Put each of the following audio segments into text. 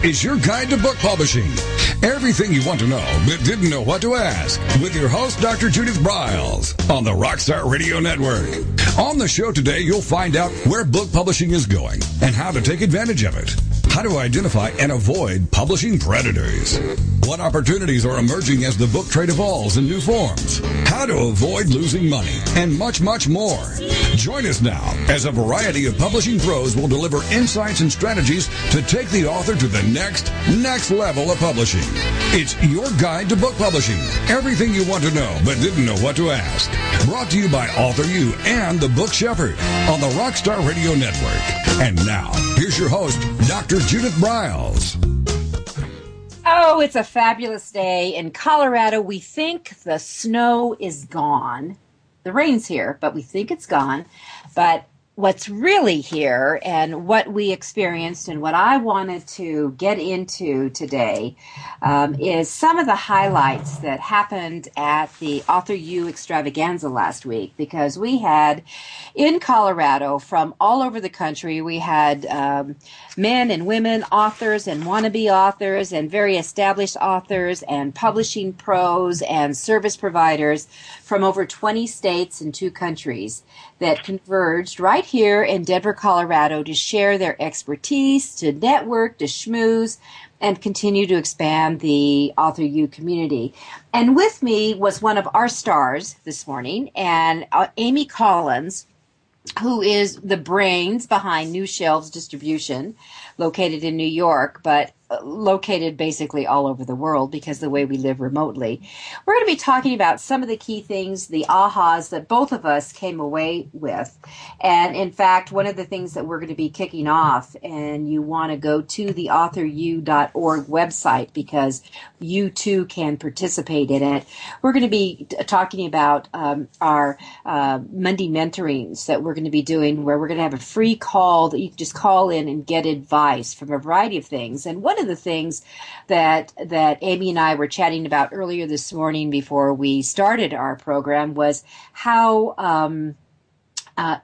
Is your guide to book publishing. Everything you want to know but didn't know what to ask with your host, Dr. Judith Briles, on the Rockstar Radio Network. On the show today, you'll find out where book publishing is going and how to take advantage of it. How to identify and avoid publishing predators. What opportunities are emerging as the book trade evolves in new forms. How to avoid losing money and much, much more. Join us now as a variety of publishing pros will deliver insights and strategies to take the author to the next, next level of publishing. It's your guide to book publishing. Everything you want to know but didn't know what to ask. Brought to you by Author U and the Book Shepherd on the Rockstar Radio Network. And now, here's your host, Dr. Judith Briles. Oh, it's a fabulous day in Colorado. We think the snow is gone. The rain's here, but we think it's gone. But what's really here and what we experienced and what I wanted to get into today um, is some of the highlights that happened at the Author U extravaganza last week. Because we had in Colorado from all over the country, we had um, men and women authors and wannabe authors and very established authors and publishing pros and service providers from over 20 states and two countries that converged right here in Denver, Colorado to share their expertise, to network, to schmooze, and continue to expand the Author U community. And with me was one of our stars this morning, and uh, Amy Collins, who is the brains behind New Shelves Distribution, located in New York, but located basically all over the world because the way we live remotely. We're going to be talking about some of the key things, the ahas that both of us came away with. And in fact, one of the things that we're going to be kicking off, and you want to go to the authoru.org website because you too can participate in it. We're going to be talking about um, our uh, Monday mentorings that we're going to be doing where we're going to have a free call that you can just call in and get advice from a variety of things. And one of the things that that Amy and I were chatting about earlier this morning before we started our program was how. Um, uh,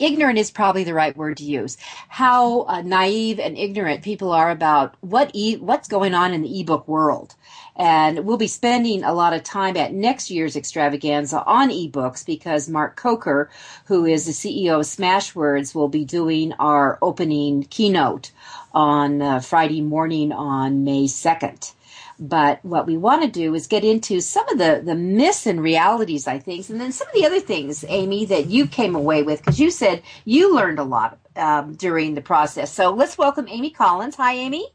ignorant is probably the right word to use. How uh, naive and ignorant people are about what e- what's going on in the ebook world, and we'll be spending a lot of time at next year's extravaganza on ebooks because Mark Coker, who is the CEO of Smashwords, will be doing our opening keynote on uh, Friday morning on May 2nd. But what we want to do is get into some of the, the myths and realities, I think, and then some of the other things, Amy, that you came away with, because you said you learned a lot um, during the process. So let's welcome Amy Collins. Hi, Amy.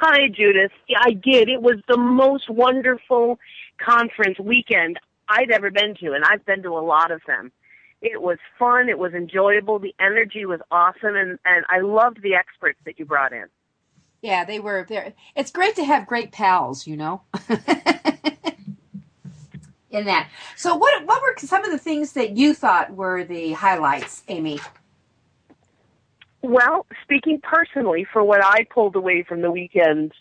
Hi, Judith. Yeah, I did. It was the most wonderful conference weekend I'd ever been to, and I've been to a lot of them. It was fun. It was enjoyable. The energy was awesome, and and I loved the experts that you brought in. Yeah, they were there. It's great to have great pals, you know. in that. So, what what were some of the things that you thought were the highlights, Amy? Well, speaking personally, for what I pulled away from the weekend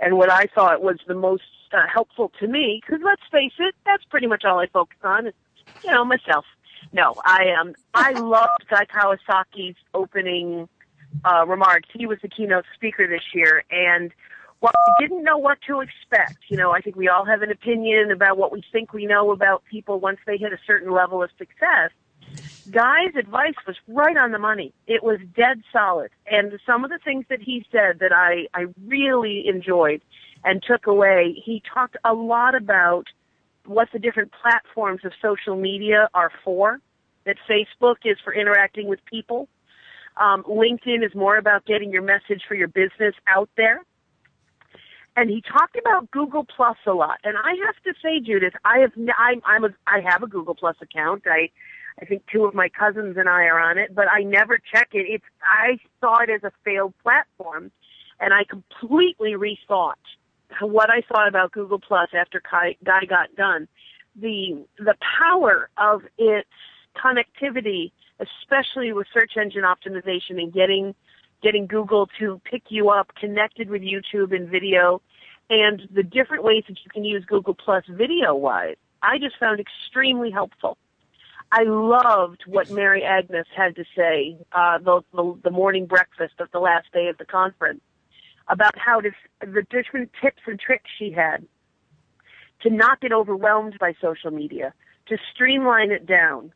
and what I thought was the most uh, helpful to me, because let's face it, that's pretty much all I focus on is, you know, myself. No, I um I loved Guy Kawasaki's opening uh. He was the keynote speaker this year, and while we didn't know what to expect, you know, I think we all have an opinion about what we think we know about people once they hit a certain level of success. Guy's advice was right on the money. It was dead solid. And some of the things that he said that I, I really enjoyed and took away, he talked a lot about what the different platforms of social media are for. That Facebook is for interacting with people. Um, LinkedIn is more about getting your message for your business out there. And he talked about Google Plus a lot. And I have to say, Judith, I have I'm, I'm a, I have a Google Plus account. I I think two of my cousins and I are on it, but I never check it. It's I saw it as a failed platform, and I completely rethought what I thought about Google Plus after Guy got done. The the power of its connectivity, especially with search engine optimization and getting getting Google to pick you up connected with YouTube and video, and the different ways that you can use Google Plus video wise, I just found extremely helpful. I loved what Mary Agnes had to say uh, the, the the morning breakfast of the last day of the conference about how to the different tips and tricks she had to not get overwhelmed by social media, to streamline it down,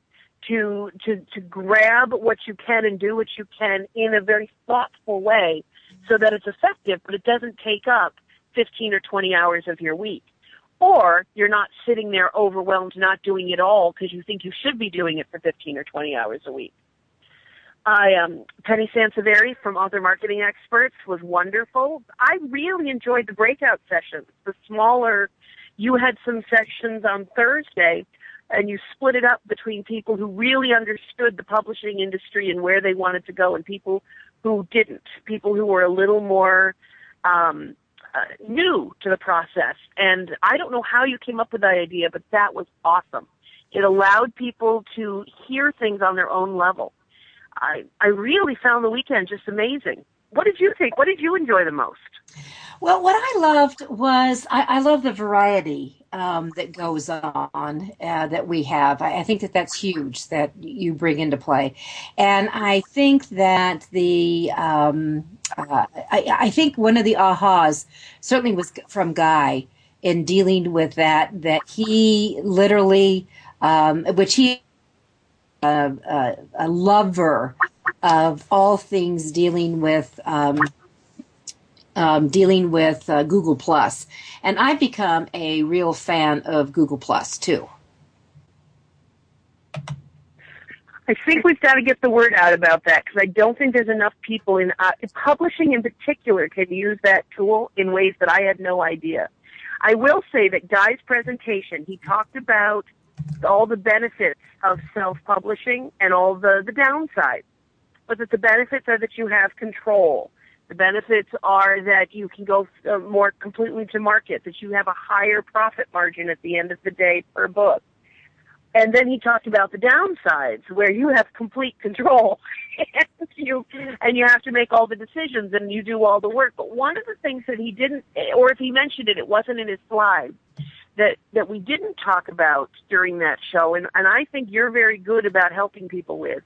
to to to grab what you can and do what you can in a very thoughtful way so that it's effective but it doesn't take up 15 or 20 hours of your week or you're not sitting there overwhelmed not doing it all because you think you should be doing it for 15 or 20 hours a week I um Penny Sansevieri from Author Marketing Experts was wonderful. I really enjoyed the breakout sessions. The smaller you had some sessions on Thursday and you split it up between people who really understood the publishing industry and where they wanted to go and people who didn't, people who were a little more um uh, new to the process. And I don't know how you came up with that idea, but that was awesome. It allowed people to hear things on their own level I I really found the weekend just amazing. What did you think? What did you enjoy the most? Well, what I loved was I, I love the variety um, that goes on uh, that we have. I, I, think that that's huge that you bring into play, and I think that the um, uh, I, I, think one of the ahas certainly was from Guy in dealing with that that he literally, um, which he a, a, lover of all things dealing with um, um, dealing with uh, Google Plus, and I've become a real fan of Google Plus too. I think we've got to get the word out about that because I don't think there's enough people in uh, publishing in particular can use that tool in ways that I had no idea. I will say that Guy's presentation, he talked about all the benefits of self-publishing and all the, the downsides. But that the benefits are that you have control. The benefits are that you can go uh, more completely to market, that you have a higher profit margin at the end of the day per book. And then he talked about the downsides where you have complete control and you and you have to make all the decisions and you do all the work. But one of the things that he didn't or if he mentioned it, it wasn't in his slides that that we didn't talk about during that show and, and I think you're very good about helping people with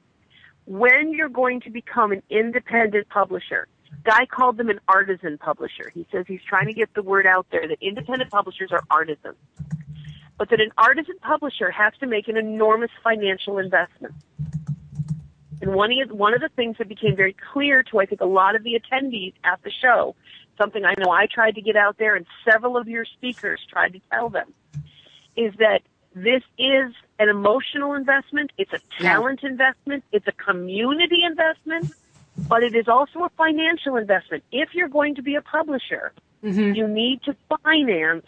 when you're going to become an independent publisher. Guy called them an artisan publisher. He says he's trying to get the word out there that independent publishers are artisans. But that an artisan publisher has to make an enormous financial investment. And one of, one of the things that became very clear to, I think, a lot of the attendees at the show something I know I tried to get out there and several of your speakers tried to tell them is that this is an emotional investment, it's a talent yeah. investment, it's a community investment, but it is also a financial investment. If you're going to be a publisher, mm-hmm. you need to finance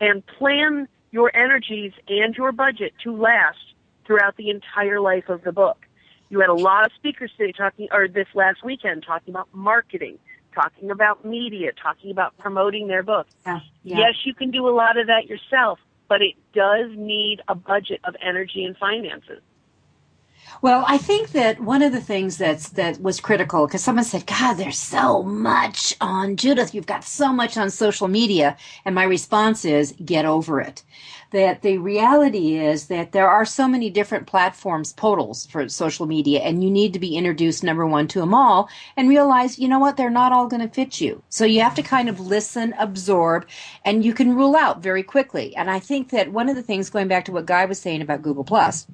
and plan your energies and your budget to last throughout the entire life of the book. You had a lot of speakers today talking, or this last weekend talking about marketing, talking about media, talking about promoting their book. Yeah, yeah. Yes, you can do a lot of that yourself, but it does need a budget of energy and finances. Well, I think that one of the things that's that was critical because someone said, "God, there's so much on Judith. You've got so much on social media," and my response is, "Get over it." That the reality is that there are so many different platforms, portals for social media, and you need to be introduced number one to them all, and realize, you know what, they're not all going to fit you. So you have to kind of listen, absorb, and you can rule out very quickly. And I think that one of the things, going back to what Guy was saying about Google Plus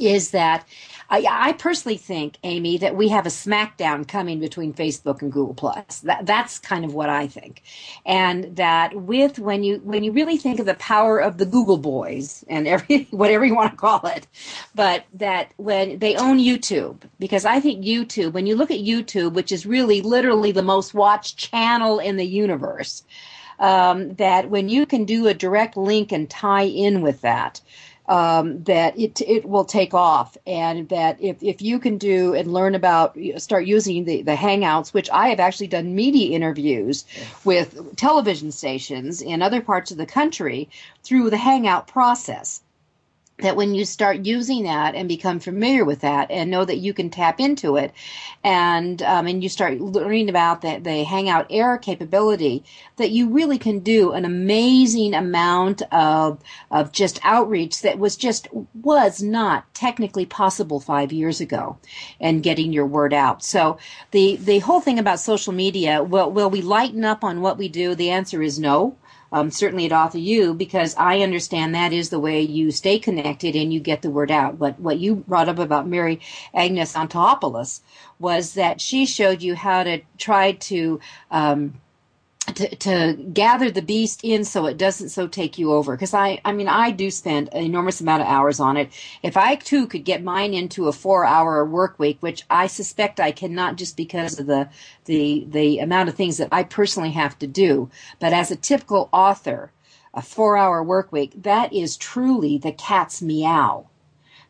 is that I, I, personally think, Amy, that we have a smackdown coming between Facebook and Google Plus. That, that's kind of what I think, and that with when you when you really think of the power of the Google boys and every whatever you want to call it, but that when they own YouTube, because I think YouTube, when you look at YouTube, which is really literally the most watched channel in the universe, um, that when you can do a direct link and tie in with that um, that it it will take off, and that if if you can do and learn about start using the the Hangouts, which I have actually done media interviews with television stations in other parts of the country through the Hangout process that when you start using that and become familiar with that and know that you can tap into it and um, and you start learning about the, the hangout air capability that you really can do an amazing amount of of just outreach that was just was not technically possible five years ago and getting your word out. So the the whole thing about social media will will we lighten up on what we do? The answer is no um, certainly at Author U, because I understand that is the way you stay connected and you get the word out. But what you brought up about Mary Agnes Antonopoulos was that she showed you how to try to um, to, to gather the beast in so it doesn't so take you over because I I mean I do spend an enormous amount of hours on it. If I too could get mine into a four hour work week, which I suspect I cannot just because of the the the amount of things that I personally have to do, but as a typical author, a four hour work week, that is truly the cat's meow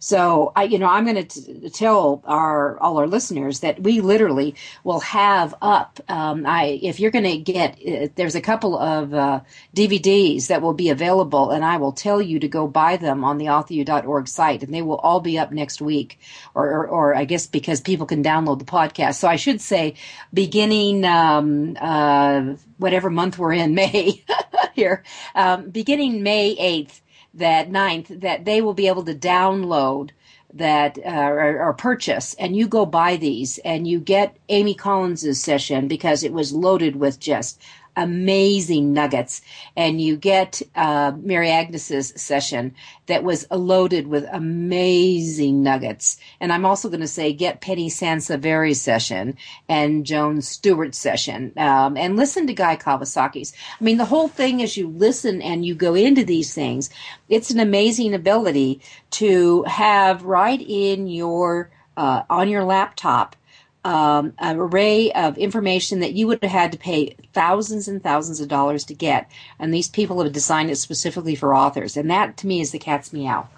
so I, you know, I'm going to tell our all our listeners that we literally will have up. Um, I, if you're going to get, uh, there's a couple of uh, DVDs that will be available, and I will tell you to go buy them on the authoru.org site, and they will all be up next week, or, or, or I guess because people can download the podcast. So I should say, beginning um, uh, whatever month we're in, May here, um, beginning May eighth that ninth that they will be able to download that uh, or, or, purchase. And you go buy these and you get amy collins's session because it was loaded with just amazing nuggets. And you get uh, Mary Agnes's session that was loaded with amazing nuggets. And I'm also going to say get Penny Sansevieri's session and Joan Stewart's session um, and listen to Guy Kawasaki's. I mean, the whole thing is you listen and you go into these things, it's an amazing ability to have right in your uh, on your laptop um, an array of information that you would have had to pay thousands and thousands of dollars to get. And these people have designed it specifically for authors. And that, to me, is the cat's meow.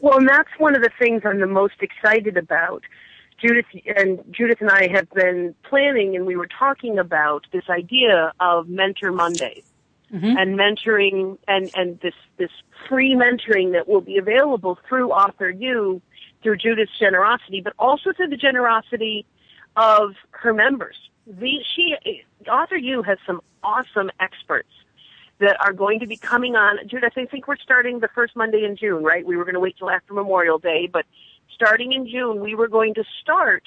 Well, and that's one of the things I'm the most excited about. Judith and Judith and I have been planning, and we were talking about this idea of Mentor Mondays mm-hmm. and mentoring, and and this this free mentoring that will be available through Author U through Judith's generosity, but also through the generosity of her members. The, she, Author U has some awesome experts that are going to be coming on. Judith, I think we're starting the first Monday in June, right? We were going to wait till after Memorial Day, but starting in June, we were going to start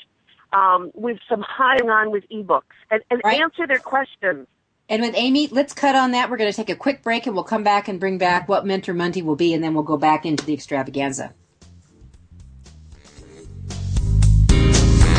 um, with some high on with ebooks and, and right. answer their questions. And with Amy, let's cut on that. We're going to take a quick break and we'll come back and bring back what Mentor Monday will be, and then we'll go back into the extravaganza.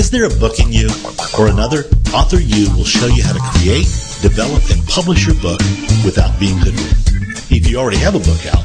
Is there a book in you or another? Author U will show you how to create, develop, and publish your book without being hoodwinked. If you already have a book out,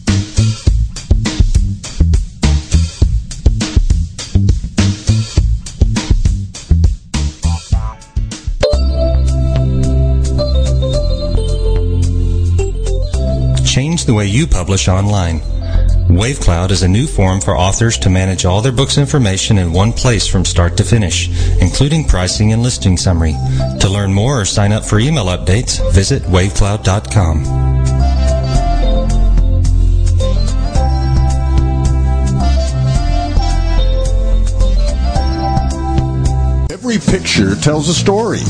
The way you publish online. WaveCloud is a new form for authors to manage all their books information in one place from start to finish, including pricing and listing summary. To learn more or sign up for email updates, visit wavecloud.com. Every picture tells a story.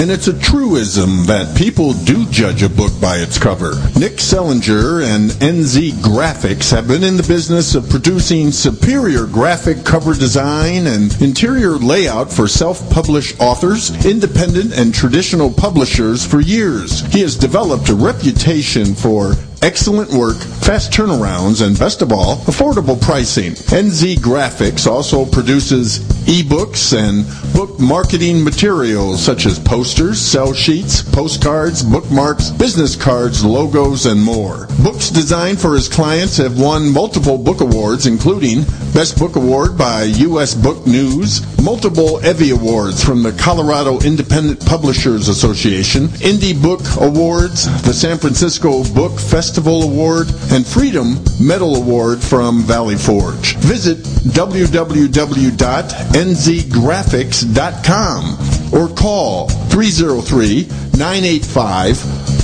And it's a truism that people do judge a book by its cover. Nick Zelinger and NZ Graphics have been in the business of producing superior graphic cover design and interior layout for self-published authors, independent and traditional publishers for years. He has developed a reputation for excellent work, fast turnarounds, and best of all, affordable pricing. NZ Graphics also produces ebooks and book marketing materials such as posters, sell sheets, postcards, bookmarks, business cards, logos, and more. Books designed for his clients have won multiple book awards, including Best Book Award by U.S. Book News, multiple EVVY Awards from the Colorado Independent Publishers Association, Indie Book Awards, the San Francisco Book Festival, Festival Award and Freedom Medal Award from Valley Forge. Visit www.nzgraphics.com or call 303 985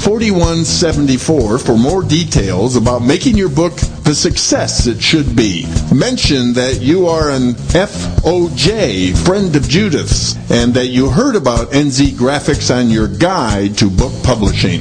4174 for more details about making your book the success it should be. Mention that you are an FOJ, friend of Judith's, and that you heard about NZ Graphics on your guide to book publishing.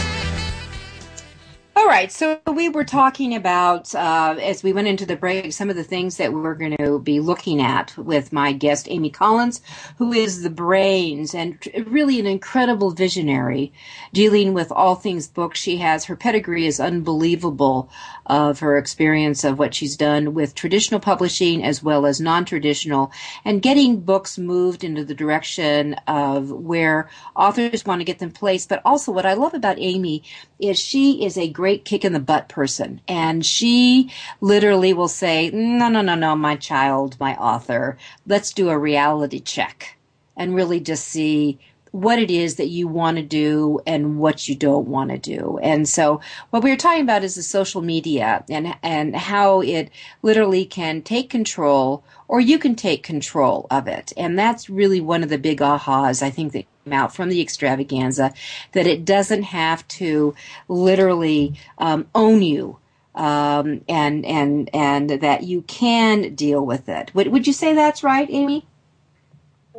Right, so we were talking about uh, as we went into the break some of the things that we're going to be looking at with my guest Amy Collins, who is the brains and really an incredible visionary dealing with all things books. She has her pedigree is unbelievable of her experience of what she's done with traditional publishing as well as non-traditional, and getting books moved into the direction of where authors want to get them placed. But also, what I love about Amy is she is a great kick in the butt person. And she literally will say, no, no, no, no, my child, my author, let's do a reality check and really just see what it is that you want to do and what you don't want to do. And so what we were talking about is the social media and and how it literally can take control or you can take control of it. And that's really one of the big ahas I think that came out from the extravaganza that it doesn't have to literally um, own you. Um, and and and that you can deal with it. Would would you say that's right, Amy?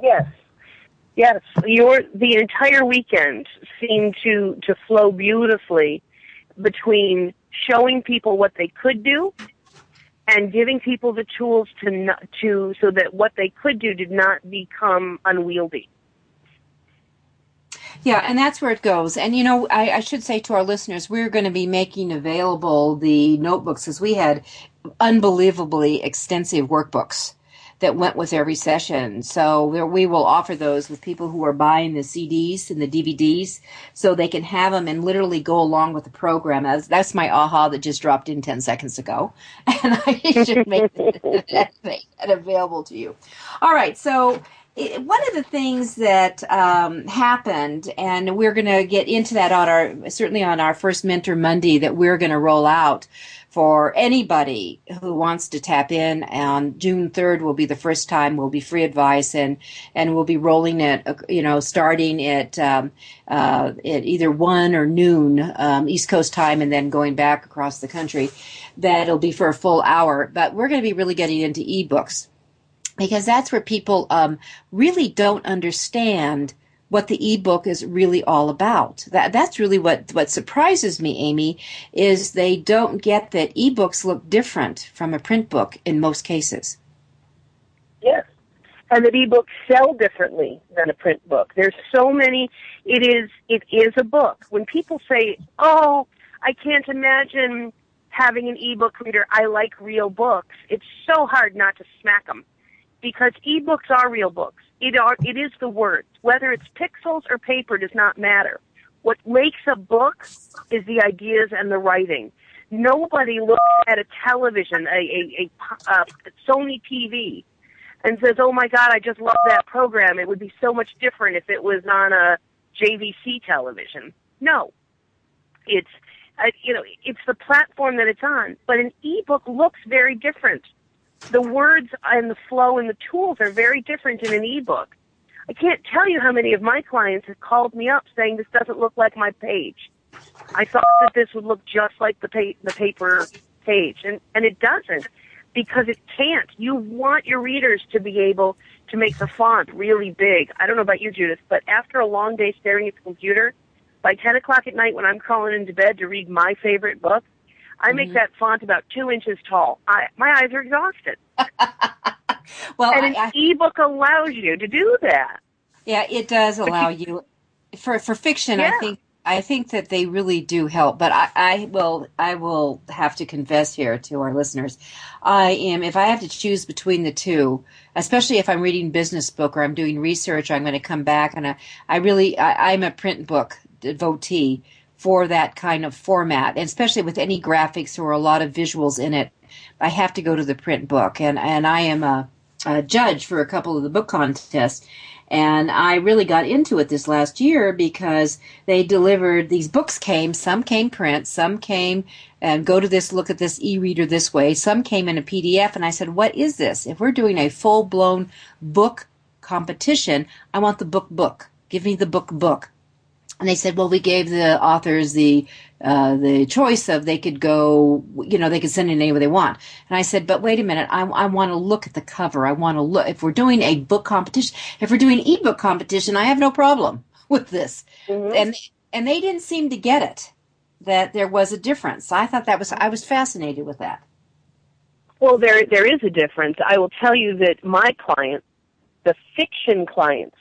Yes, yes. Your the entire weekend seemed to to flow beautifully between showing people what they could do and giving people the tools to not, to so that what they could do did not become unwieldy. Yeah, and that's where it goes. And you know, I, I should say to our listeners, we're going to be making available the notebooks as we had unbelievably extensive workbooks that went with every session. So we will offer those with people who are buying the CDs and the DVDs so they can have them and literally go along with the program. That's, that's my aha that just dropped in 10 seconds ago. And I should make that, that available to you. All right. So it, one of the things that um, happened, and we're going to get into that on our certainly on our first Mentor Monday that we're going to roll out for anybody who wants to tap in. On June 3rd will be the first time we'll be free advice, and and we'll be rolling it, you know, starting at um, uh, at either one or noon um, East Coast time, and then going back across the country. That'll be for a full hour, but we're going to be really getting into ebooks because that's where people um, really don't understand what the ebook is really all about. That that's really what what surprises me, Amy, is they don't get that ebooks look different from a print book in most cases. Yes, and that ebooks sell differently than a print book. There's so many. It is it is a book. When people say, "Oh, I can't imagine having an ebook reader. I like real books." It's so hard not to smack them because ebooks are real books. It are it is the words. Whether it's pixels or paper does not matter. What makes a book is the ideas and the writing. Nobody looks at a television, a, a, a, a Sony TV, and says, "Oh my God, I just love that program. It would be so much different if it was on a JVC television." No, it's uh, you know it's the platform that it's on. But an ebook looks very different. The words and the flow and the tools are very different in an ebook. I can't tell you how many of my clients have called me up saying this doesn't look like my page. I thought that this would look just like the pa- the paper page, and and it doesn't because it can't. You want your readers to be able to make the font really big. I don't know about you, Judith, but after a long day staring at the computer, by 10 o'clock at night when I'm crawling into bed to read my favorite book, I mm-hmm. make that font about two inches tall. I, my eyes are exhausted. well, and I, an I, ebook allows you to do that. Yeah, it does allow you, you, for for fiction. Yeah. I think I think that they really do help, but I, I will I will have to confess here to our listeners. I am if I have to choose between the two, especially if I'm reading business book or I'm doing research, I'm going to come back and I, I really I, I'm a print book devotee for that kind of format, and especially with any graphics or a lot of visuals in it. I have to go to the print book, and and I am a, a judge for a couple of the book contests and I really got into it this last year because they delivered these books came, some came print, some came and go to this, look at this e-reader this way. Some came in a PDF and I said, what is this? If we're doing a full blown book competition, I want the book book. Give me the book book. And they said, well, we gave the authors the uh, the choice of they could go, you know, they could send it anywhere they want. And I said, but wait a minute, I, I want to look at the cover. I want to look. If we're doing a book competition, if we're doing ebook competition, I have no problem with this. Mm-hmm. And and they didn't seem to get it that there was a difference. I thought that was I was fascinated with that. Well, there there is a difference. I will tell you that my clients, the fiction clients,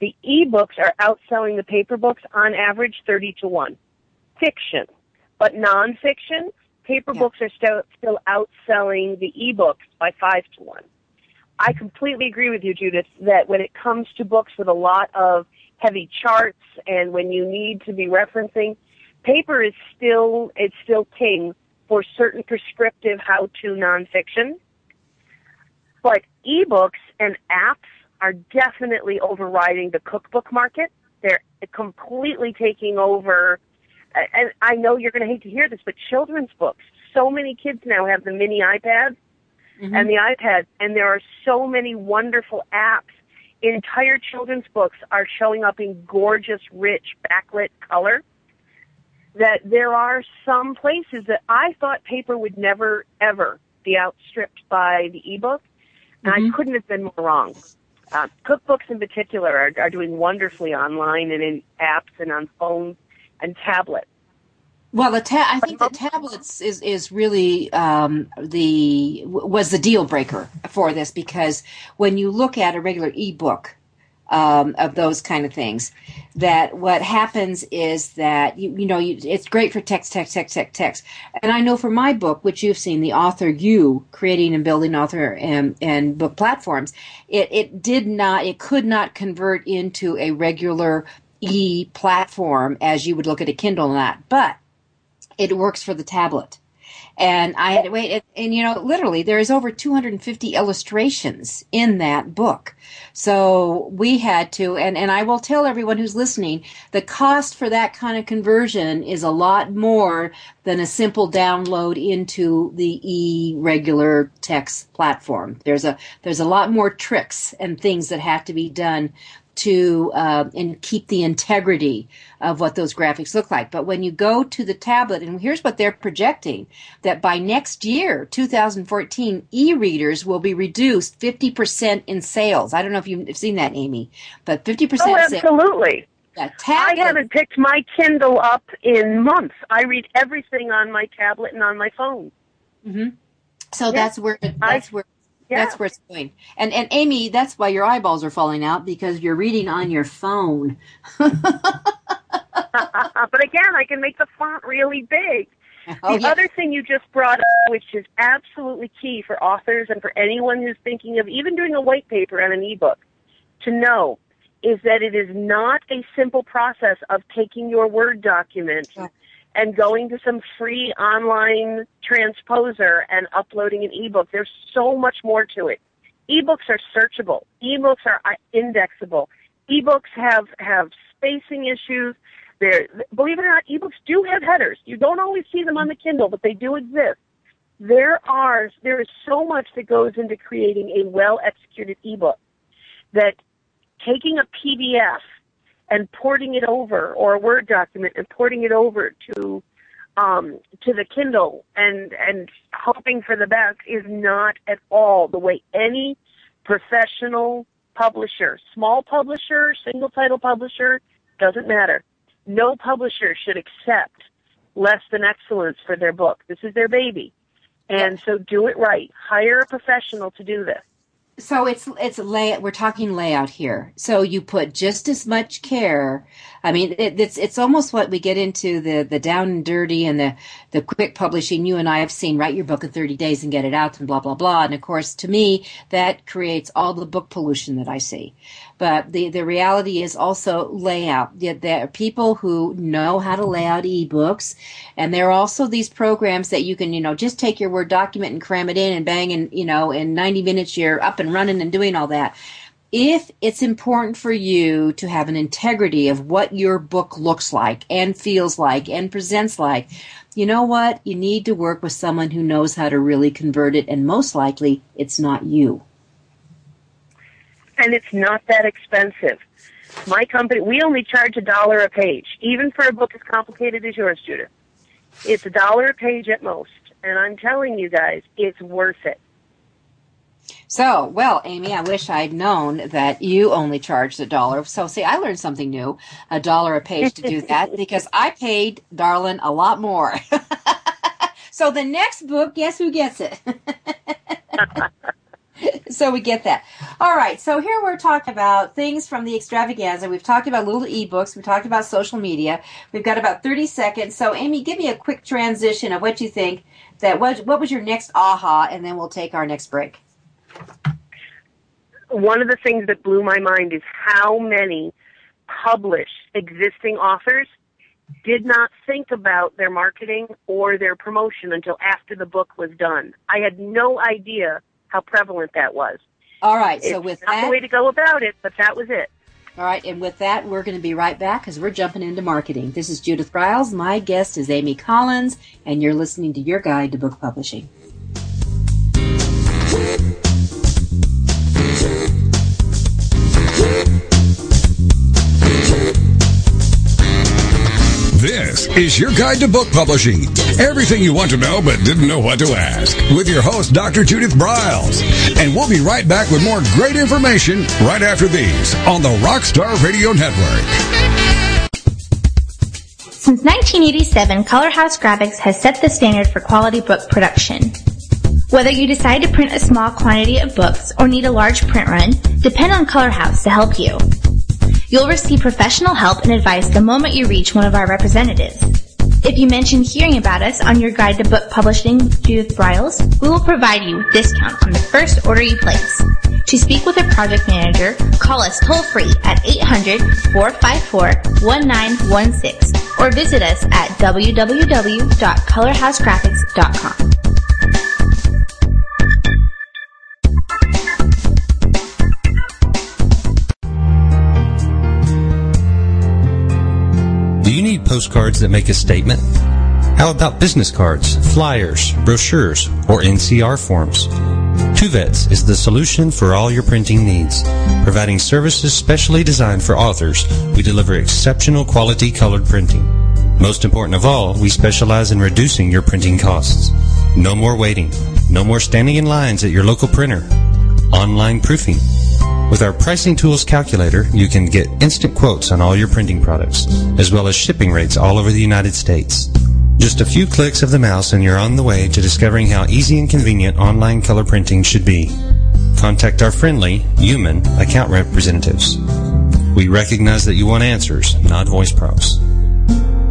the ebooks are outselling the paper books on average 30 to 1. Fiction. But nonfiction, paper yeah. books are still, still outselling the ebooks by 5 to 1. I completely agree with you, Judith, that when it comes to books with a lot of heavy charts and when you need to be referencing, paper is still, it's still king for certain prescriptive how-to nonfiction. But ebooks and apps are definitely overriding the cookbook market. They're completely taking over. And I know you're going to hate to hear this, but children's books. So many kids now have the mini iPads mm-hmm. and the iPad, and there are so many wonderful apps. Entire children's books are showing up in gorgeous, rich, backlit color. That there are some places that I thought paper would never, ever be outstripped by the ebook, and mm-hmm. I couldn't have been more wrong. Uh, cookbooks in particular are, are doing wonderfully online and in apps and on phones and tablets. Well, the ta- I think the tablets is is really um, the was the deal breaker for this because when you look at a regular ebook, um, of those kind of things. That what happens is that you, you know you, it's great for text, text, text, text, text. And I know for my book, which you've seen, the author you creating and building author and, and book platforms, it it did not, it could not convert into a regular e platform as you would look at a Kindle and that, but it works for the tablet and I had to wait. And, and, you know, literally, there is over 250 illustrations in that book. So we had to, and, and I will tell everyone who's listening, the cost for that kind of conversion is a lot more than a simple download into the e regular text platform. There's a there's a lot more tricks and things that have to be done to uh, and keep the integrity of what those graphics look like. But when you go to the tablet, and here's what they're projecting that by next year, 2014, e-readers will be reduced 50% in sales. I don't know if you've seen that, Amy, but 50%. Oh, absolutely. I haven't picked my Kindle up in months. I read everything on my tablet and on my phone. Mm-hmm. So that's where that's where Yeah. That's where it's going. And and Amy, that's why your eyeballs are falling out because you're reading on your phone. but again, I can make the font really big. Oh, the yeah. other thing you just brought up, which is absolutely key for authors and for anyone who's thinking of even doing a white paper and an ebook, to know is that it is not a simple process of taking your Word document Yeah. And going to some free online transposer and uploading an ebook. There's so much more to it. Ebooks are searchable. Ebooks are uh, indexable. Ebooks have have spacing issues. There, believe it or not, ebooks do have headers. You don't always see them on the Kindle, but they do exist. There are there is so much that goes into creating a well executed ebook that taking a PDF and porting it over or a Word document and porting it over to um, to the Kindle and and hoping for the best is not at all the way any professional publisher, small publisher, single title publisher, doesn't matter. No publisher should accept less than excellence for their book. This is their baby. And so do it right. Hire a professional to do this. So it's it's lay. We're talking layout here. So you put just as much care. I mean, it, it's it's almost what we get into the the down and dirty and the the quick publishing. You and I have seen write your book in thirty days and get it out and blah blah blah. And of course, to me, that creates all the book pollution that I see. But the the reality is also layout. There are people who know how to lay out ebooks, and there are also these programs that you can you know just take your word document and cram it in and bang and you know in ninety minutes you're up and running and doing all that if it's important for you to have an integrity of what your book looks like and feels like and presents like, you know what? You need to work with someone who knows how to really convert it, and most likely it's not you. And it's not that expensive. My company, we only charge a dollar a page, even for a book as complicated as yours, Judith. It's a dollar a page at most. And I'm telling you guys, it's worth it. So, well, Amy, I wish I'd known that you only charged a dollar. So, see, I learned something new a dollar a page to do that because I paid Darlin a lot more. so, the next book, guess who gets it? so, we get that. All right. So, here we're talking about things from the extravaganza. We've talked about little ebooks. We've talked about social media. We've got about 30 seconds. So, Amy, give me a quick transition of what you think that was, what was your next aha, and then we'll take our next break. One of the things that blew my mind is how many published existing authors did not think about their marketing or their promotion until after the book was done. I had no idea how prevalent that was. All right. So it's with not that, the way to go about it, but that was it. all right, and with that, we're going to be right back because we're jumping into marketing. This is Judith Briles. My guest is Amy Collins, and you're listening to your guide to book publishing. This is your guide to book publishing. Everything you want to know but didn't know what to ask. With your host, Dr. Judith Briles. And we'll be right back with more great information right after these on the Rockstar Radio Network. Since 1987, Color House Graphics has set the standard for quality book production. Whether you decide to print a small quantity of books or need a large print run, depend on Color House to help you. You'll receive professional help and advice the moment you reach one of our representatives. If you mention hearing about us on your guide to book publishing with Judith Briles, we will provide you with discount on the first order you place. To speak with a project manager, call us toll free at 800-454-1916 or visit us at www.colorhousegraphics.com. Do you need postcards that make a statement? How about business cards, flyers, brochures, or NCR forms? Tuvets is the solution for all your printing needs. Providing services specially designed for authors, we deliver exceptional quality colored printing. Most important of all, we specialize in reducing your printing costs. No more waiting. No more standing in lines at your local printer. Online proofing. With our pricing tools calculator, you can get instant quotes on all your printing products, as well as shipping rates all over the United States. Just a few clicks of the mouse and you're on the way to discovering how easy and convenient online color printing should be. Contact our friendly, human account representatives. We recognize that you want answers, not voice prompts.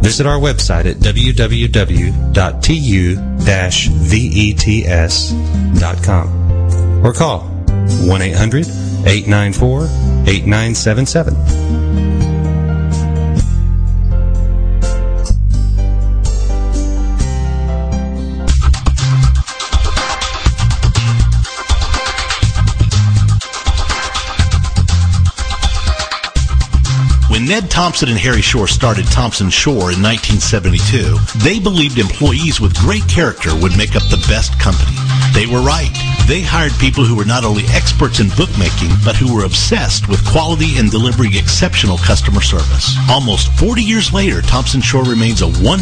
Visit our website at www.tu-vets.com or call 1-800- 894 8977. Thomson and Harry Shore started Thomson Shore in 1972, they believed employees with great character would make up the best company. They were right. They hired people who were not only experts in bookmaking, but who were obsessed with quality and delivering exceptional customer service. Almost 40 years later, Thomson Shore remains a 100%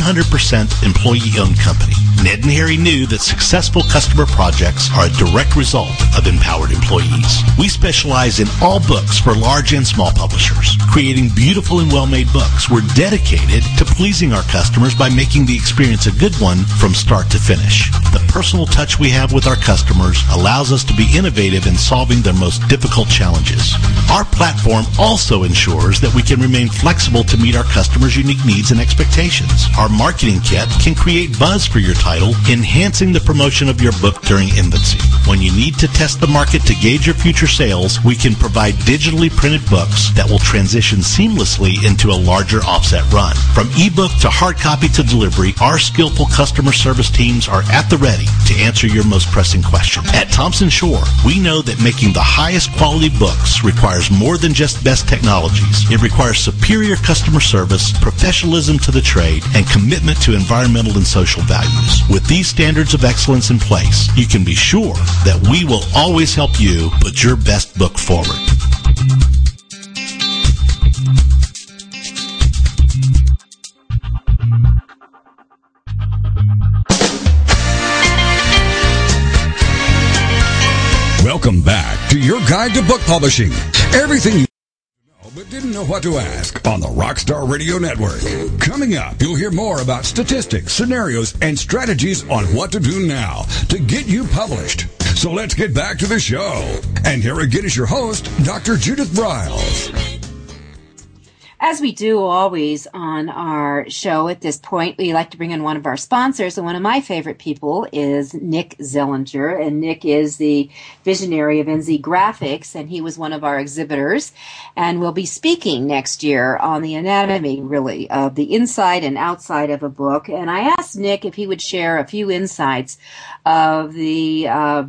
employee-owned company. Ned and Harry knew that successful customer projects are a direct result of empowered employees. We specialize in all books for large and small publishers, creating beautiful and well-made books. We're dedicated to pleasing our customers by making the experience a good one from start to finish. The personal touch we have with our customers allows us to be innovative in solving their most difficult challenges. Our platform also ensures that we can remain flexible to meet our customers' unique needs and expectations. Our marketing kit can create buzz for your title, enhancing the promotion of your book during infancy. When you need to test the market to gauge your future sales, we can provide digitally printed books that will transition seamlessly into a larger offset run. From ebook to hard copy to delivery, our skillful customer service teams are at the ready to answer your most pressing question. At Thomson Shore, we know that making the highest quality books requires more than just best technologies. It requires superior customer service, professionalism to the trade, and commitment to environmental and social values. With these standards of excellence in place, you can be sure that we will always help you put your best book forward. To your guide to book publishing. Everything you know but didn't know what to ask on the Rockstar Radio Network. Coming up, you'll hear more about statistics, scenarios, and strategies on what to do now to get you published. So let's get back to the show. And here again is your host, Dr. Judith Briles. As we do always on our show at this point, we like to bring in one of our sponsors. And one of my favorite people is Nick Zelinger. And Nick is the visionary of NZ Graphics, and he was one of our exhibitors and will be speaking next year on the anatomy, really, of the inside and outside of a book. And I asked Nick if he would share a few insights of the uh,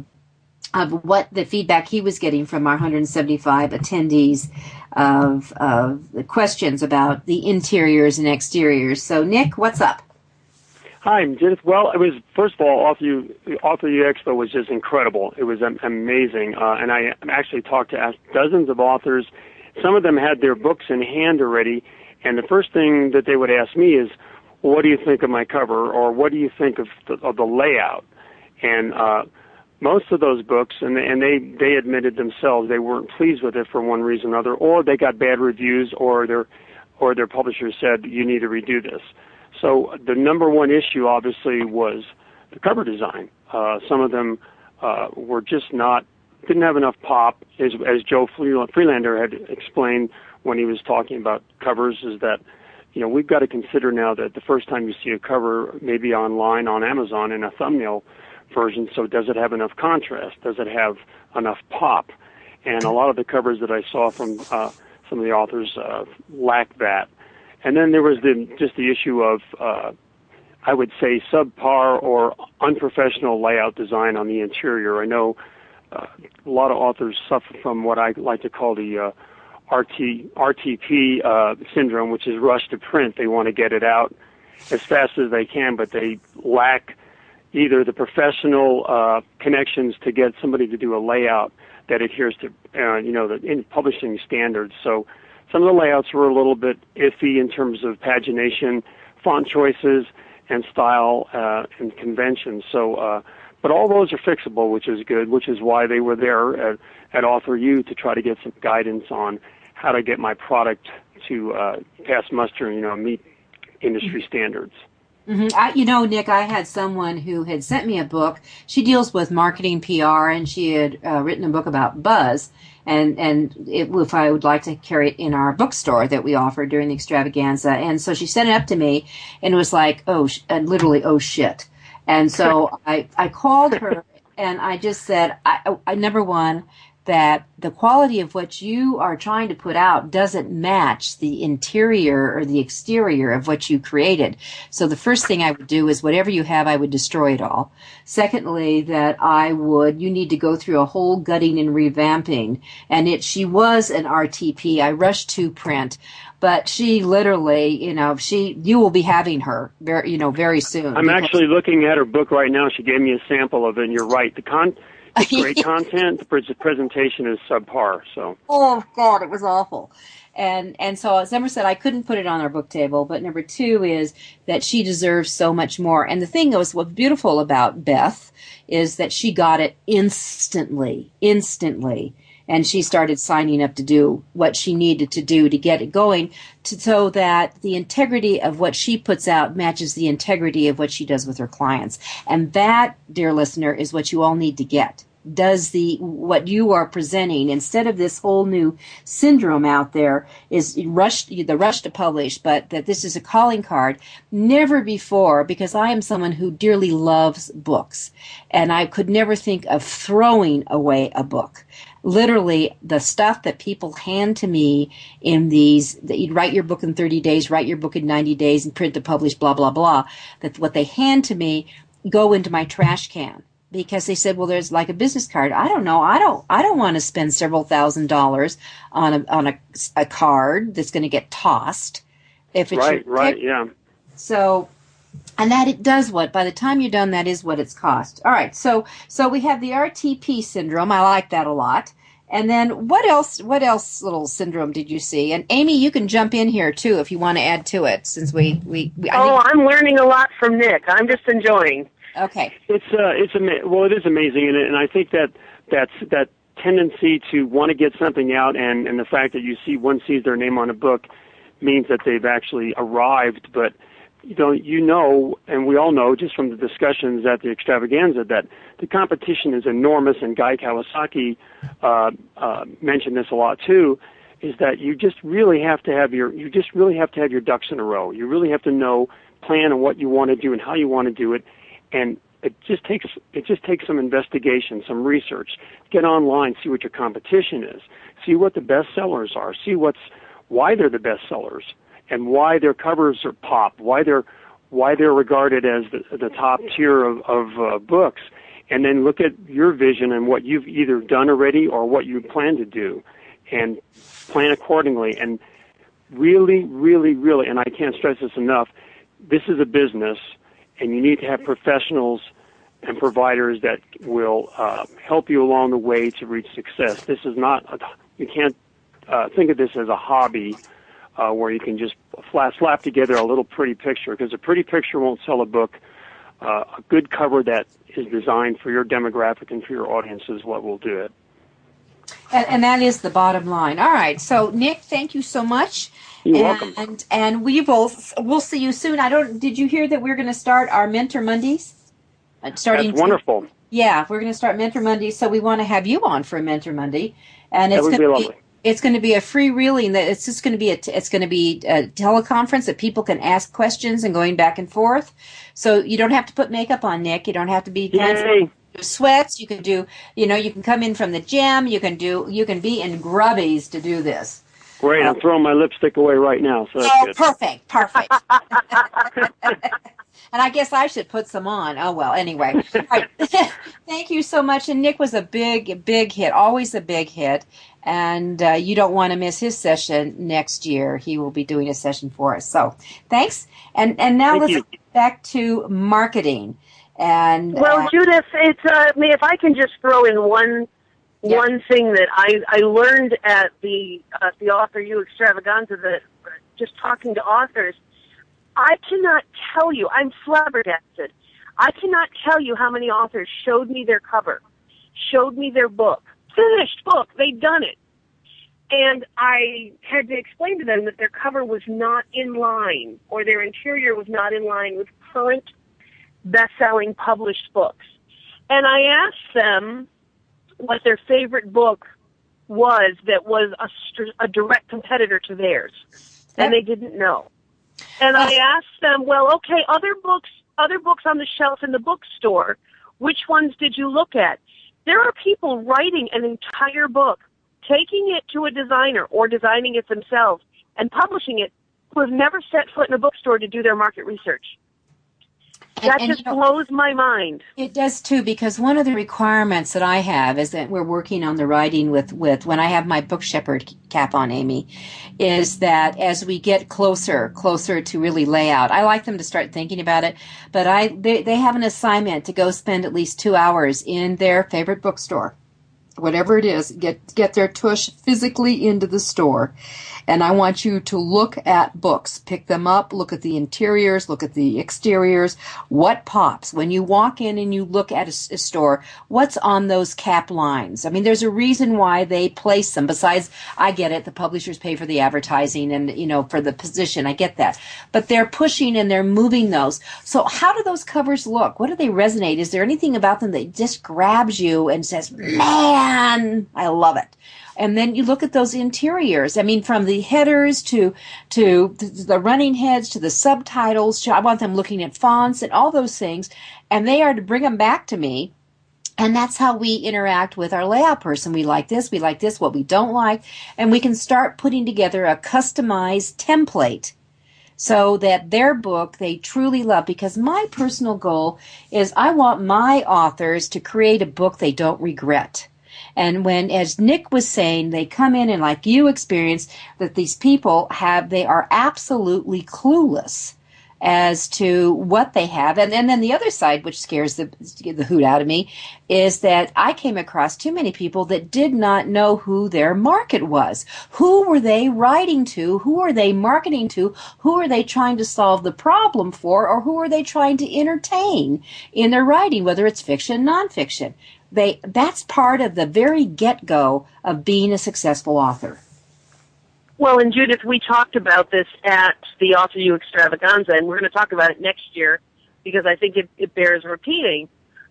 of what the feedback he was getting from our 175 attendees of, of the questions about the interiors and exteriors. So, Nick, what's up? Hi, I'm Judith. Well, it was first of all, Author U, Author U Expo was just incredible. It was amazing, uh, and I actually talked to dozens of authors. Some of them had their books in hand already, and the first thing that they would ask me is, "What do you think of my cover?" or "What do you think of the, of the layout?" And uh, most of those books, and and they they admitted themselves they weren't pleased with it for one reason or another, or they got bad reviews, or their or their publisher said you need to redo this. So the number one issue obviously was the cover design. Uh, some of them uh, were just not didn't have enough pop, as as Joel Friedlander had explained when he was talking about covers, is that you know we've got to consider now that the first time you see a cover, maybe online on Amazon in a thumbnail version. So does it have enough contrast? Does it have enough pop? And a lot of the covers that I saw from uh, some of the authors uh, lacked that. And then there was the just the issue of uh, I would say subpar or unprofessional layout design on the interior. I know uh, a lot of authors suffer from what I like to call the uh, RT, RTP uh, syndrome, which is rush to print. They want to get it out as fast as they can, but they lack either the professional uh, connections to get somebody to do a layout that adheres to uh, you know the in publishing standards. So some of the layouts were a little bit iffy in terms of pagination, font choices, and style uh, and conventions. So, uh, but all those are fixable, which is good. Which is why they were there at, at Author U to try to get some guidance on how to get my product to uh, pass muster, you know, meet industry standards. Mm-hmm. I, you know, Nick, I had someone who had sent me a book. She deals with marketing PR, and she had uh, written a book about buzz. And and it, if I would like to carry it in our bookstore that we offer during the extravaganza, and so she sent it up to me, and it was like, oh, sh- uh, literally, oh shit. And so I I called her, and I just said, I, I number one, that the quality of what you are trying to put out doesn't match the interior or the exterior of what you created. So the first thing I would do is whatever you have, I would destroy it all. Secondly, that I would, you need to go through a whole gutting and revamping. And it, she was an RTP. I rushed to print but she literally, you know, she you will be having her very, you know, very soon. I'm actually looking at her book right now. She gave me a sample of it. and You're right. The con it's great content. The presentation is subpar. So. Oh God, it was awful. And and so as number said, I couldn't put it on our book table. But number two is that she deserves so much more. And the thing that was what's beautiful about Beth is that she got it instantly, instantly. And she started signing up to do what she needed to do to get it going to, so that the integrity of what she puts out matches the integrity of what she does with her clients. And that, dear listener, is what you all need to get does the what you are presenting instead of this whole new syndrome out there is rush the rush to publish but that this is a calling card. Never before because i am someone who dearly loves books and i could never think of throwing away a book. Literally the stuff that people hand to me in these that you write your book in 30 days write your book in 90 days and print to publish blah blah blah that what they hand to me go into my trash can because they said, well, there's like a business card. I don't know. I don't, I don't want to spend several thousand dollars on a, on a, a card that's going to get tossed. If it's right, right, yeah. So, and that it does what by the time you're done, that is what it's cost. All right. So, so we have the RTP syndrome. I like that a lot. And then what else, what else little syndrome did you see? And Amy, you can jump in here too if you want to add to it since we, we, we Oh, I'm learning a lot from Nick. I'm just enjoying. Okay. It's uh, it's ama- well, it is amazing, and and I think that that's that tendency to want to get something out, and and the fact that you see one sees their name on a book means that they've actually arrived, but. You know, you know, and we all know just from the discussions at the extravaganza that the competition is enormous. And Guy Kawasaki uh, uh, mentioned this a lot too. Is that you just really have to have your you just really have to have your ducks in a row. You really have to know plan on what you want to do and how you want to do it, and it just takes it just takes some investigation, some research. Get online, see what your competition is, see what the best sellers are, see what's why they're the best sellers, and why their covers are pop, why they're why they're regarded as the, the top tier of, of uh, books, and then look at your vision and what you've either done already or what you plan to do, and plan accordingly. And really, really, really, and I can't stress this enough, this is a business and you need to have professionals and providers that will uh, help you along the way to reach success. This is not a, you can't uh, think of this as a hobby uh, where you can just flat, slap together a little pretty picture because a pretty picture won't sell a book. Uh, a good cover that is designed for your demographic and for your audience is what will do it. And, and that is the bottom line. All right. So, Nick, thank you so much. You're and, welcome. And and we will we'll see you soon. I don't. Did you hear that we're going to start our Mentor Mondays? Uh, starting. That's wonderful. To, yeah, we're going to start Mentor Mondays. So we want to have you on for a Mentor Monday, and it's going to be. It's going to be a free reeling. That it's just going to be a. It's going to be a teleconference that people can ask questions and going back and forth. So you don't have to put makeup on, Nick. You don't have to be. Sweats you can do you know you can come in from the gym you can do you can be in grubbies to do this Great. I'm throwing my lipstick away right now. So oh, good. perfect, perfect. and I guess I should put some on. Oh well. Anyway, right. thank you so much. And Nick was a big, big hit. Always a big hit. And uh, you don't want to miss his session next year. He will be doing a session for us. So thanks. And and now thank let's you. get back to marketing. And well, uh, Judith, it's uh, me. If I can just throw in one Yeah. one thing that I I learned at the uh, the Author U extravaganza that just talking to authors, I cannot tell you. I'm flabbergasted. I cannot tell you how many authors showed me their cover, showed me their book, finished book. They'd done it, And I had to explain to them that their cover was not in line or their interior was not in line with current best-selling published books. And I asked them what their favorite book was that was a, a direct competitor to theirs. And they didn't know. And I asked them, well, okay, other books, other books on the shelf in the bookstore, which ones did you look at? There are people writing an entire book, taking it to a designer or designing it themselves and publishing it who have never set foot in a bookstore to do their market research. And- That and, just you know- blows my mind. It does too, because one of the requirements that I have is that we're working on the writing with, with when I have my book shepherd cap on, Amy, is that as we get closer, closer to really layout, I like them to start thinking about it, but I, they, they have an assignment to go spend at least two hours in their favorite bookstore. Whatever it is, get get their tush physically into the store, and I want you to look at books, pick them up, look at the interiors, look at the exteriors, what pops when you walk in and you look at a store. What's on those cap lines? I mean, there's a reason why they place them. Besides, I get it. The publishers pay for the advertising and you know for the position. I get that, but they're pushing and they're moving those. So how do those covers look? What do they resonate? Is there anything about them that just grabs you and says, "Man, I love it"? And then you look at those interiors. I mean, from the headers to to the running heads to the subtitles. To, I want them looking at fonts and all those things, and they are to bring them back to me. And that's how we interact with our layout person. We like this, we like this, what we don't like, and we can start putting together a customized template so that their book they truly love because my personal goal is I want my authors to create a book they don't regret. And when, as Nick was saying, they come in and like you experience that these people have, they are absolutely clueless as to what they have. And, and then the other side, which scares the, the hoot out of me, is that I came across too many people that did not know who their market was. Who were they writing to? Who are they marketing to? Who are they trying to solve the problem for? Or who are they trying to entertain in their writing, whether it's fiction, nonfiction? They, that's part of the very get-go of being a successful author. Well, and Judith, we talked about this at the Author U Extravaganza, and we're going to talk about it next year because I think it, it bears repeating.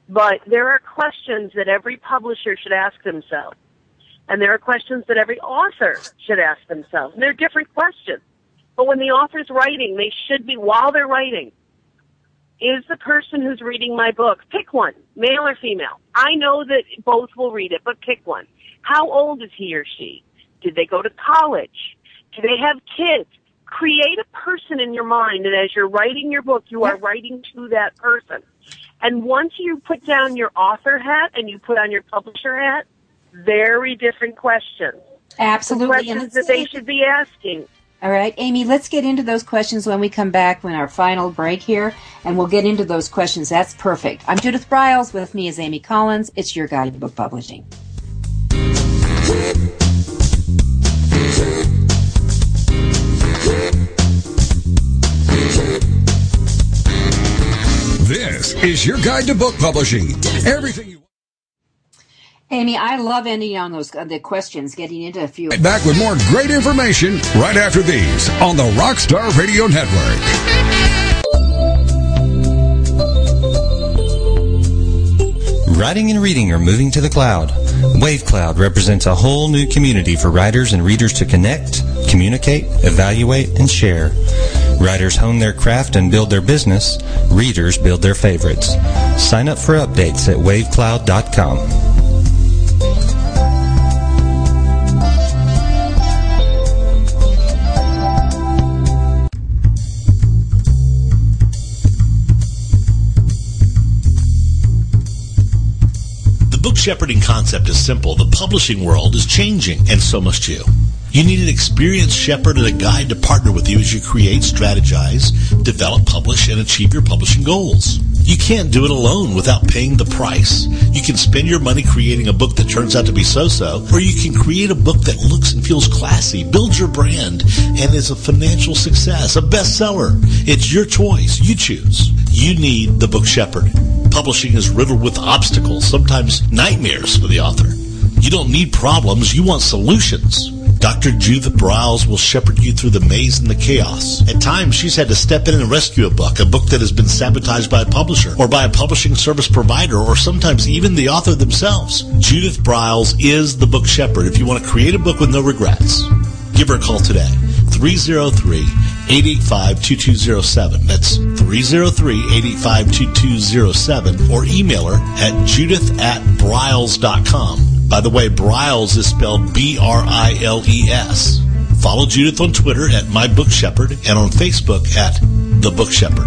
But there are questions that every publisher should ask themselves. And there are questions that every author should ask themselves. And they're different questions. But when the author's writing, they should be, while they're writing, is the person who's reading my book, pick one, male or female. I know that both will read it, but pick one. How old is he or she? Did they go to college? Do they have kids? Create a person in your mind, and as you're writing your book, you are writing to that person. And once you put down your author hat and you put on your publisher hat, very different questions. Absolutely. Questions that they should be asking. All right, Amy, let's get into those questions when we come back when our final break here, and we'll get into those questions. That's perfect. I'm Judith Briles. With me is Amy Collins. It's your guide to book publishing. This is your guide to book publishing. Everything you Amy, I love ending on those uh, the questions, getting into a few. Back with more great information right after these on the Rockstar Radio Network. Writing and reading are moving to the cloud. WaveCloud represents a whole new community for writers and readers to connect, communicate, evaluate, and share. Writers hone their craft and build their business. Readers build their favorites. Sign up for updates at wavecloud.com. shepherding concept is simple. The publishing world is changing, and so must you. You need an experienced shepherd and a guide to partner with you as you create, strategize, develop, publish, and achieve your publishing goals. You can't do it alone without paying the price. You can spend your money creating a book that turns out to be so-so, or you can create a book that looks and feels classy, builds your brand, and is a financial success, a bestseller. It's your choice. You choose. You need the book shepherd. Publishing is riddled with obstacles, sometimes nightmares for the author. You don't need problems, you want solutions. Dr. Judith Briles will shepherd you through the maze and the chaos. At times, she's had to step in and rescue a book, a book that has been sabotaged by a publisher or by a publishing service provider or sometimes even the author themselves. Judith Briles is the book shepherd if you want to create a book with no regrets. Give her a call today. 303-885-2207. That's 303-885-2207 or email her at judith at briles.com. By the way, Briles is spelled B-R-I-L-E-S. Follow Judith on Twitter at My Book Shepherd and on Facebook at The Book Shepherd.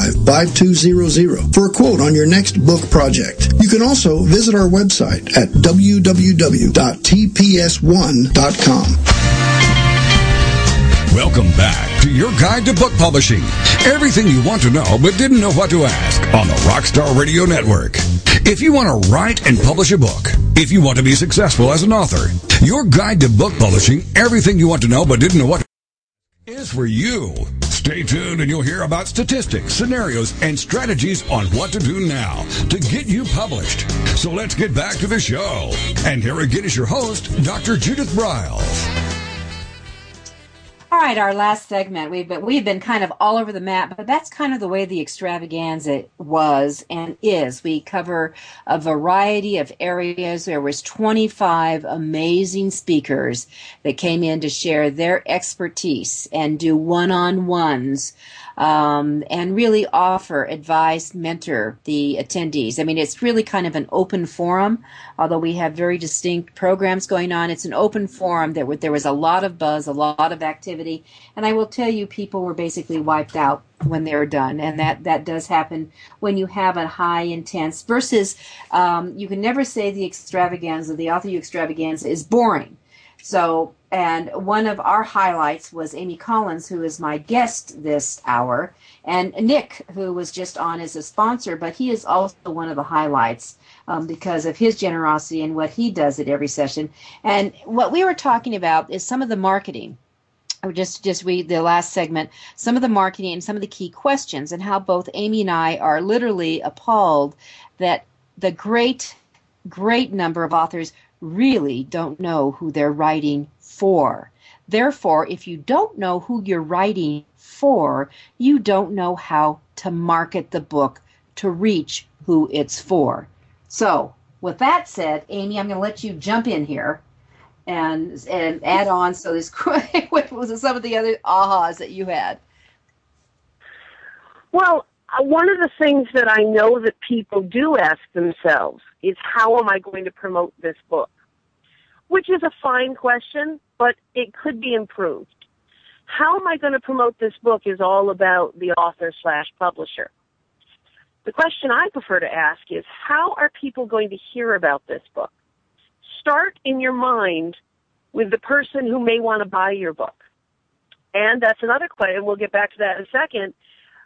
1-800-465-5200 for a quote on your next book project. You can also visit our website at www.tps1.com. Welcome back to your guide to book publishing. Everything you want to know but didn't know what to ask on the Rockstar Radio Network. If you want to write and publish a book, if you want to be successful as an author, your guide to book publishing, everything you want to know but didn't know what is for you. Stay tuned and you'll hear about statistics, scenarios, and strategies on what to do now to get you published. So let's get back to the show. And here again is your host, Dr. Judith Briles. All right, our last segment. We've been we've been kind of all over the map, but that's kind of the way the extravaganza was and is. We cover a variety of areas. There was 25 amazing speakers that came in to share their expertise and do one-on-ones um, and really offer advice, mentor the attendees. I mean, it's really kind of an open forum, although we have very distinct programs going on. It's an open forum. There, there was a lot of buzz, a lot of activity, and I will tell you, people were basically wiped out when they're done, and that that does happen when you have a high intense versus. Um, you can never say the extravaganza, the Author U extravaganza is boring. So and one of our highlights was Amy Collins, who is my guest this hour, and Nick, who was just on as a sponsor, but he is also one of the highlights um, because of his generosity and what he does at every session. And what we were talking about is some of the marketing. I would just just read the last segment, some of the marketing and some of the key questions, and how both Amy and I are literally appalled that the great, great number of authors really don't know who they're writing for. Therefore, if you don't know who you're writing for, you don't know how to market the book to reach who it's for. So, with that said, Amy, I'm going to let you jump in here and and add on. So, this what was some of the other ahas that you had? Well, Uh, one of the things that I know that people do ask themselves is, how am I going to promote this book? which is a fine question, but it could be improved. How am I going to promote this book is all about the author slash publisher. The question I prefer to ask is, how are people going to hear about this book? Start in your mind with the person who may want to buy your book. And that's another question. We'll get back to that in a second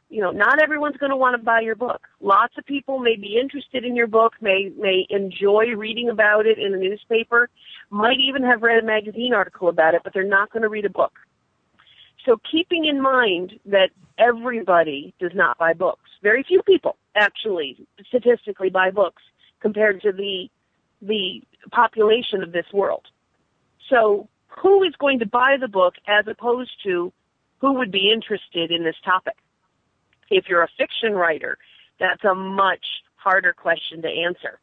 you know, not everyone's going to want to buy your book. Lots of people may be interested in your book, may may enjoy reading about it in the newspaper, might even have read a magazine article about it, but they're not going to read a book. So keeping in mind that everybody does not buy books. Very few people actually statistically buy books compared to the the population of this world. So who is going to buy the book as opposed to who would be interested in this topic? If you're a fiction writer, that's a much harder question to answer.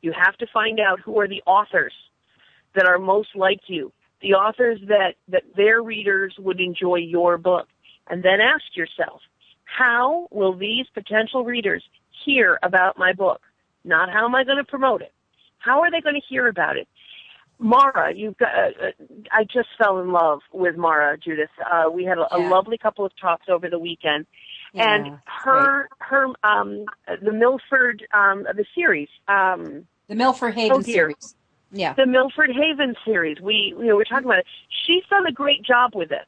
You have to find out who are the authors that are most like you, the authors that, that their readers would enjoy your book. And then ask yourself, how will these potential readers hear about my book? Not how am I going to promote it? How are they going to hear about it? Mara, you've got. Uh, uh, I just fell in love with Mara, Judith. Uh, we had a, yeah. a lovely couple of talks over the weekend, yeah, and her her um the Milford um the series um the Milford Haven oh series. Yeah, the Milford Haven series. We you know we're talking about it. She's done a great job with it.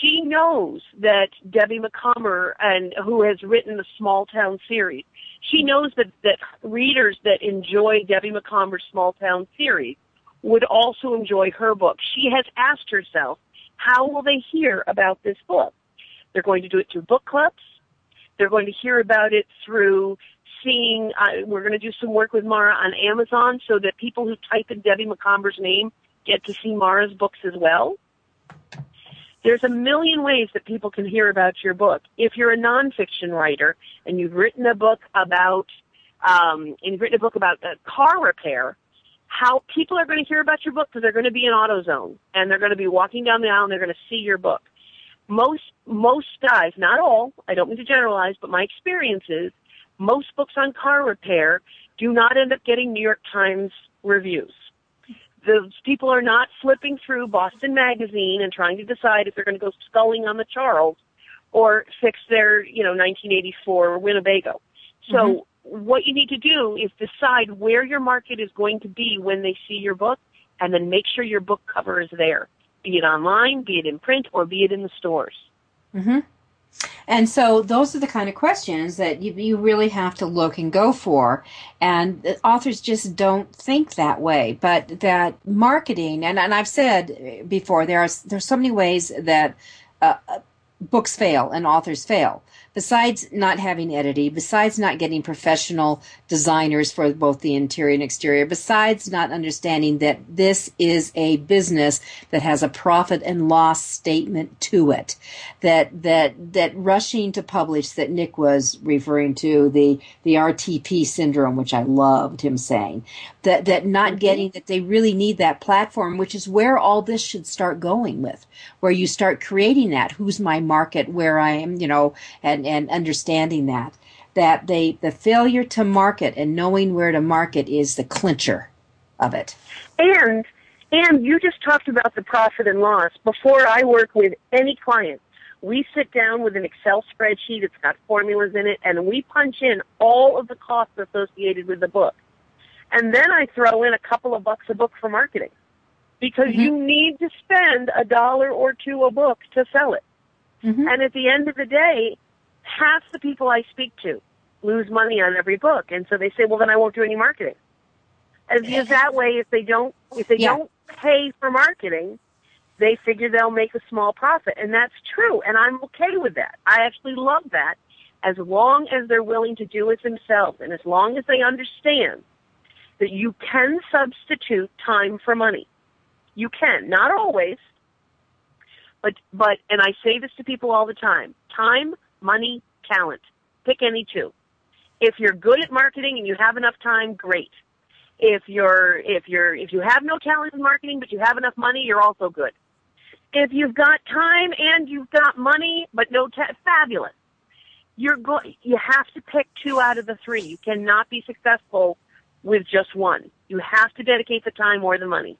She knows that Debbie Macomber and who has written the Small Town series. She knows that that readers that enjoy Debbie Macomber's Small Town series would also enjoy her book. She has asked herself, how will they hear about this book? They're going to do it through book clubs. They're going to hear about it through seeing, uh, we're going to do some work with Mara on Amazon so that people who type in Debbie Macomber's name get to see Mara's books as well. There's a million ways that people can hear about your book. If you're a nonfiction writer and you've written a book about, um, and you've written a book about car repair, how people are going to hear about your book because they're going to be in AutoZone and they're going to be walking down the aisle and they're going to see your book. Most most guys, not all, I don't mean to generalize, but my experience is most books on car repair do not end up getting New York Times reviews. Those people are not flipping through Boston Magazine and trying to decide if they're going to go sculling on the Charles or fix their, you know, 1984 Winnebago. So mm-hmm what you need to do is decide where your market is going to be when they see your book and then make sure your book cover is there, be it online, be it in print, or be it in the stores. Mm-hmm. And so those are the kind of questions that you, you really have to look and go for. And authors just don't think that way. But that marketing, and, and I've said before, there are there's so many ways that uh, books fail and authors fail besides not having editing, besides not getting professional designers for both the interior and exterior, besides not understanding that this is a business that has a profit and loss statement to it, that that that rushing to publish that Nick was referring to the the RTP syndrome, which I loved him saying, that that not mm-hmm. getting that they really need that platform, which is where all this should start going with, where you start creating that. Who's my market? Where I am, you know, and and, and understanding that that they the failure to market and knowing where to market is the clincher of it. And and you just talked about the profit and loss. Before I work with any client, we sit down with an Excel spreadsheet. It's got formulas in it, and we punch in all of the costs associated with the book. And then I throw in a couple of bucks a book for marketing because mm-hmm. you need to spend a dollar or two a book to sell it. Mm-hmm. And at the end of the day, half the people I speak to lose money on every book, and so they say, "Well, then I won't do any marketing." And because that way, if they don't, if they yeah. don't pay for marketing, they figure they'll make a small profit, and that's true. And I'm okay with that. I actually love that, as long as they're willing to do it themselves, and as long as they understand that you can substitute time for money. You can, not always, but but, and I say this to people all the time: time money, talent. Pick any two. If you're good at marketing and you have enough time, great. If you're if you're if you have no talent in marketing but you have enough money, you're also good. If you've got time and you've got money but no ta- fabulous. You're go- you have to pick two out of the three. You cannot be successful with just one. You have to dedicate the time or the money.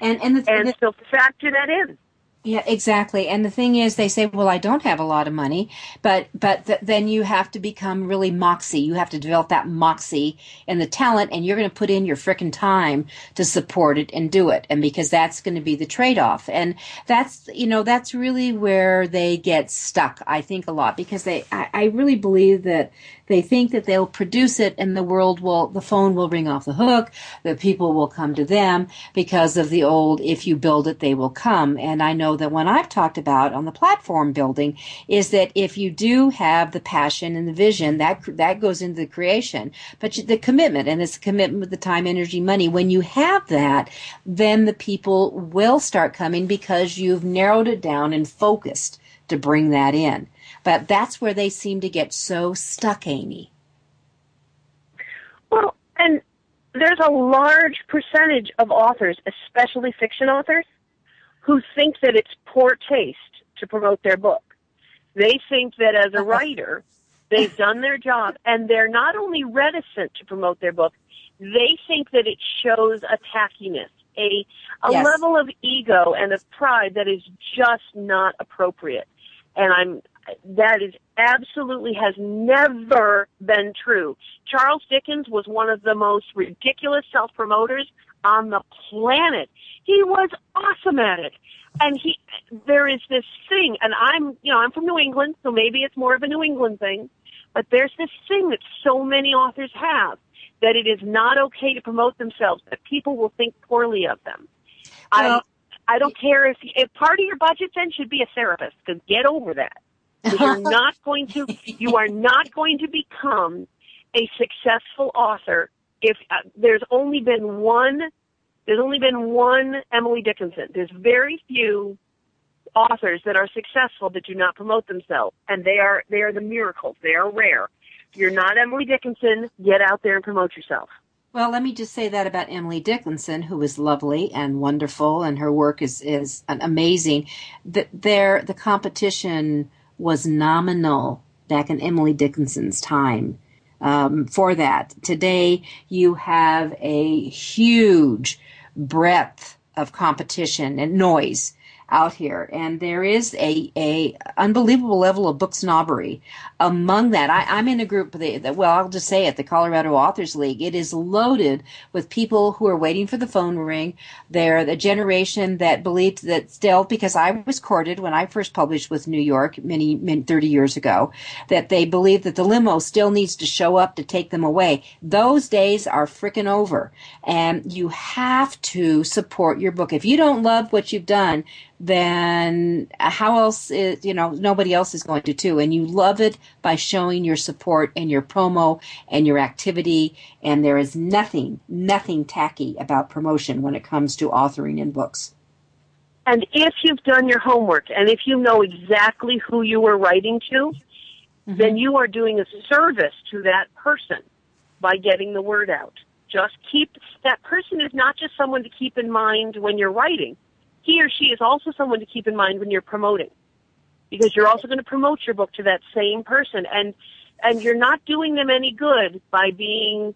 And and, the, and the, so factor that in. Yeah, exactly. And the thing is, they say, "Well, I don't have a lot of money," but but th- then you have to become really moxie. You have to develop that moxie and the talent, and you're going to put in your frickin' time to support it and do it, and because that's going to be the trade-off. And that's you know that's really where they get stuck. I think a lot because they I, I really believe that they think that they'll produce it and the world will, the phone will ring off the hook, the people will come to them because of the old, if you build it, they will come. And I know that when I've talked about on the platform building is that if you do have the passion and the vision, that, that goes into the creation, but the commitment and it's commitment with the time, energy, money. When you have that, then the people will start coming because you've narrowed it down and focused to bring that in. But that's where they seem to get so stuck, Amy. Well, and there's a large percentage of authors, especially fiction authors, who think that it's poor taste to promote their book. They think that as a writer, they've done their job, and they're not only reticent to promote their book, they think that it shows a tackiness, a a Yes. level of ego and of pride that is just not appropriate. And I'm that is absolutely has never been true. Charles Dickens was one of the most ridiculous self-promoters on the planet. He was awesome at it. And he there is this thing and I'm, you know, I'm from New England, so maybe it's more of a New England thing, but there's this thing that so many authors have that it is not okay to promote themselves, that people will think poorly of them. Well- I I don't care if if part of your budget then should be a therapist because get over that. You're not going to you are not going to become a successful author if uh, there's only been one there's only been one Emily Dickinson. There's very few authors that are successful that do not promote themselves and they are they are the miracles. They are rare. You're not Emily Dickinson, get out there and promote yourself. Well, let me just say that about Emily Dickinson, who is lovely and wonderful, and her work is is amazing. That there, the competition was nominal back in Emily Dickinson's time. Um, for that, today you have a huge breadth of competition and noise out here, and there is a a unbelievable level of book snobbery among that. I, I'm in a group that, well, I'll just say it, the Colorado Authors League. It is loaded with people who are waiting for the phone ring. They're the generation that believed that still, because I was courted when I first published with New York many, many 30 years ago, that they believe that the limo still needs to show up to take them away. Those days are frickin' over, and you have to support your book. If you don't love what you've done, then how else is, you know, nobody else is going to too. And you love it by showing your support and your promo and your activity. And there is nothing, nothing tacky about promotion when it comes to authoring in books. And if you've done your homework and if you know exactly who you are writing to, mm-hmm. then you are doing a service to that person by getting the word out. Just keep, that person is not just someone to keep in mind when you're writing. He or she is also someone to keep in mind when you're promoting. Because you're also going to promote your book to that same person and, and you're not doing them any good by being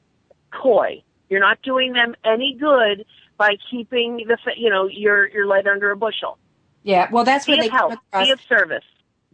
coy. You're not doing them any good by keeping the, fa- you know, your, your lead under a bushel. Yeah, well, that's Be where of they help. Be of service.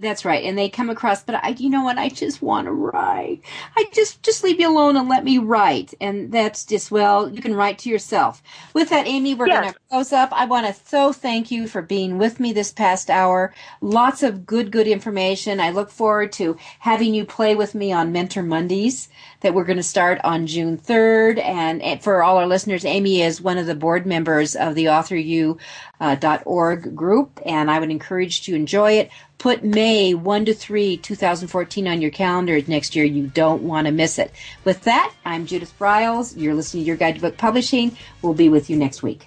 That's right, and they come across. But I, you know what? I just want to write. I just just leave me alone and let me write. And that's just well, you can write to yourself. With that, Amy, we're Yes. going to close up. I want to so thank you for being with me this past hour. Lots of good, good information. I look forward to having you play with me on Mentor Mondays that we're going to start on June 3rd. And, and for all our listeners, Amy is one of the board members of the AuthorU uh, group, and I would encourage you to enjoy it. Put May 1 to 3, 2014 on your calendar next year. You don't want to miss it. With that, I'm Judith Briles. You're listening to Your Guide to Book Publishing. We'll be with you next week.